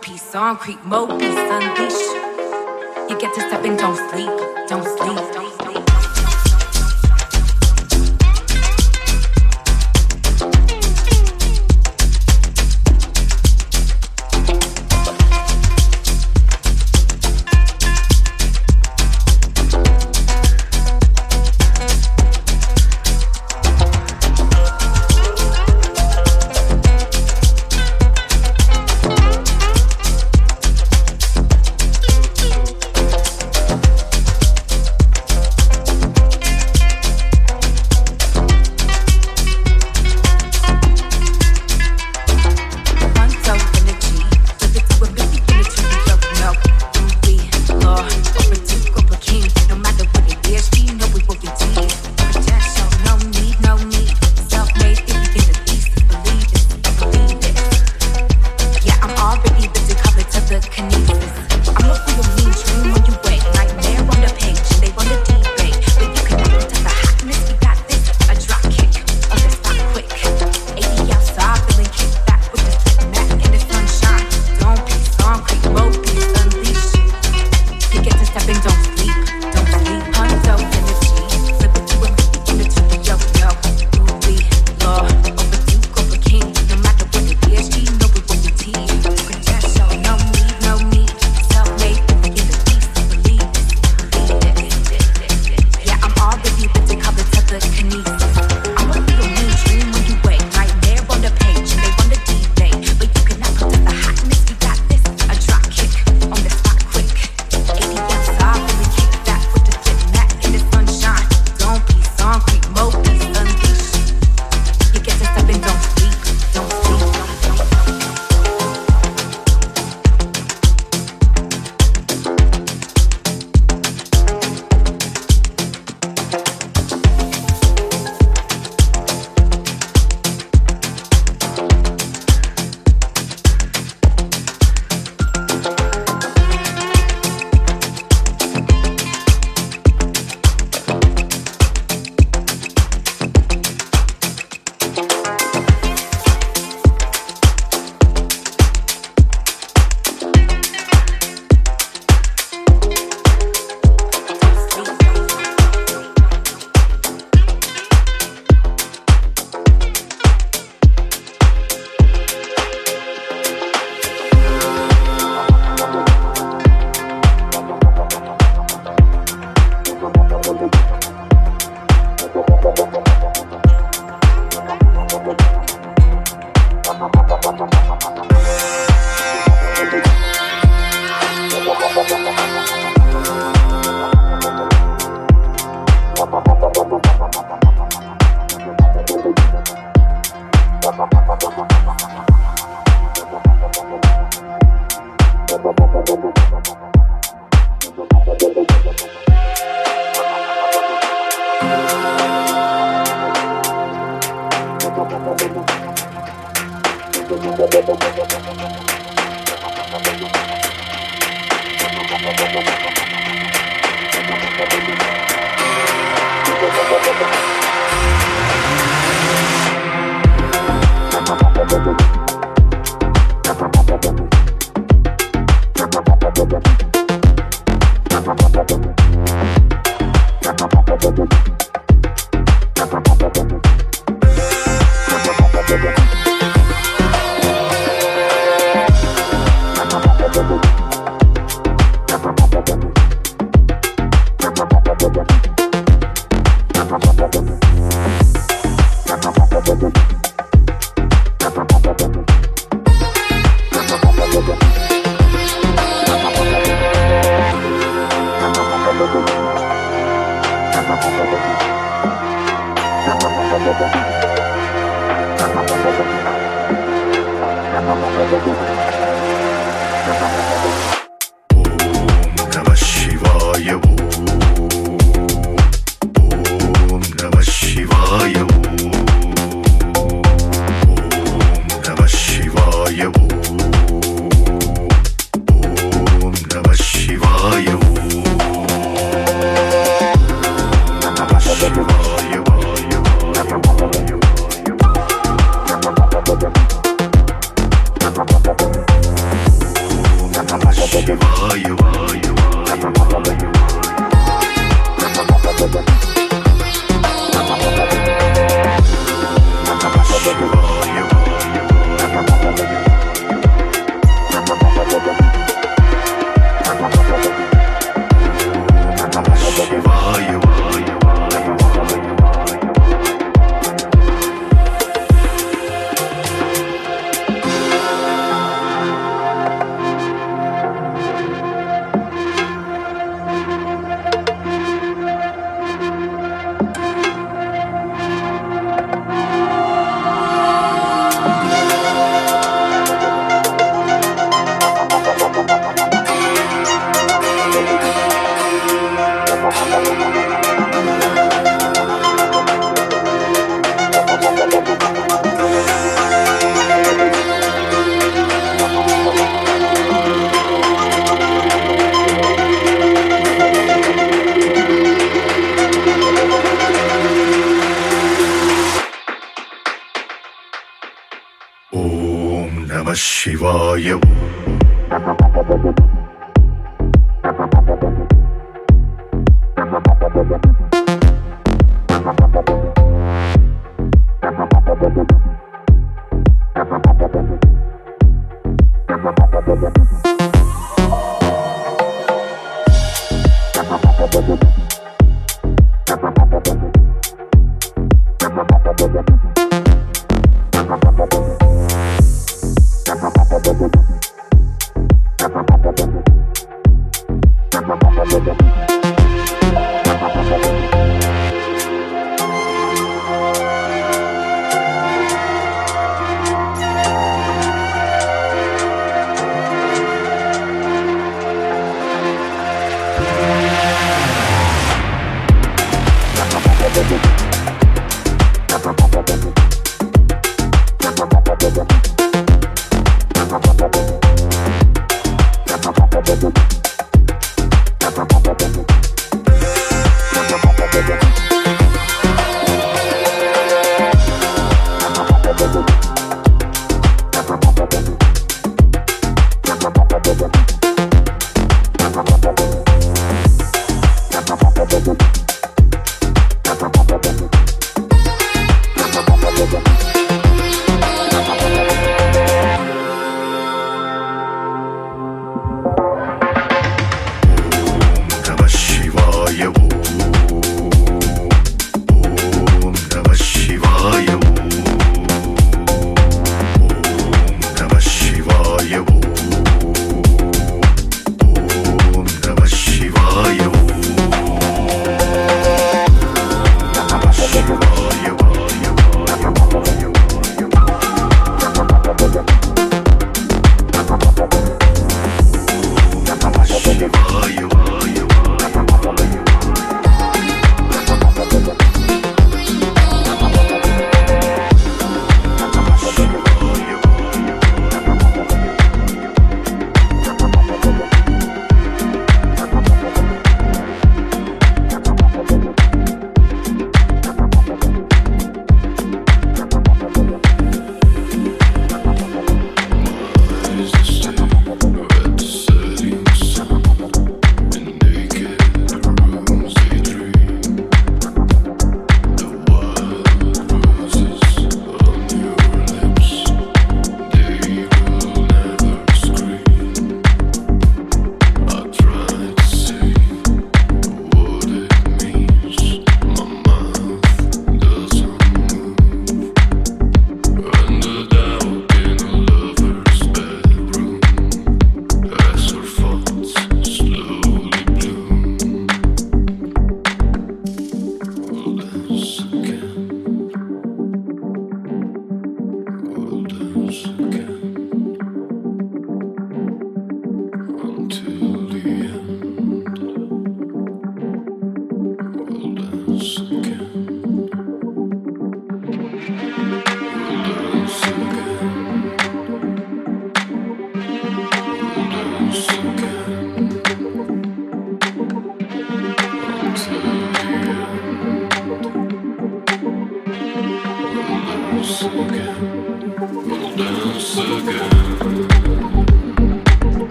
concrete, Mobius unleash. Thank you.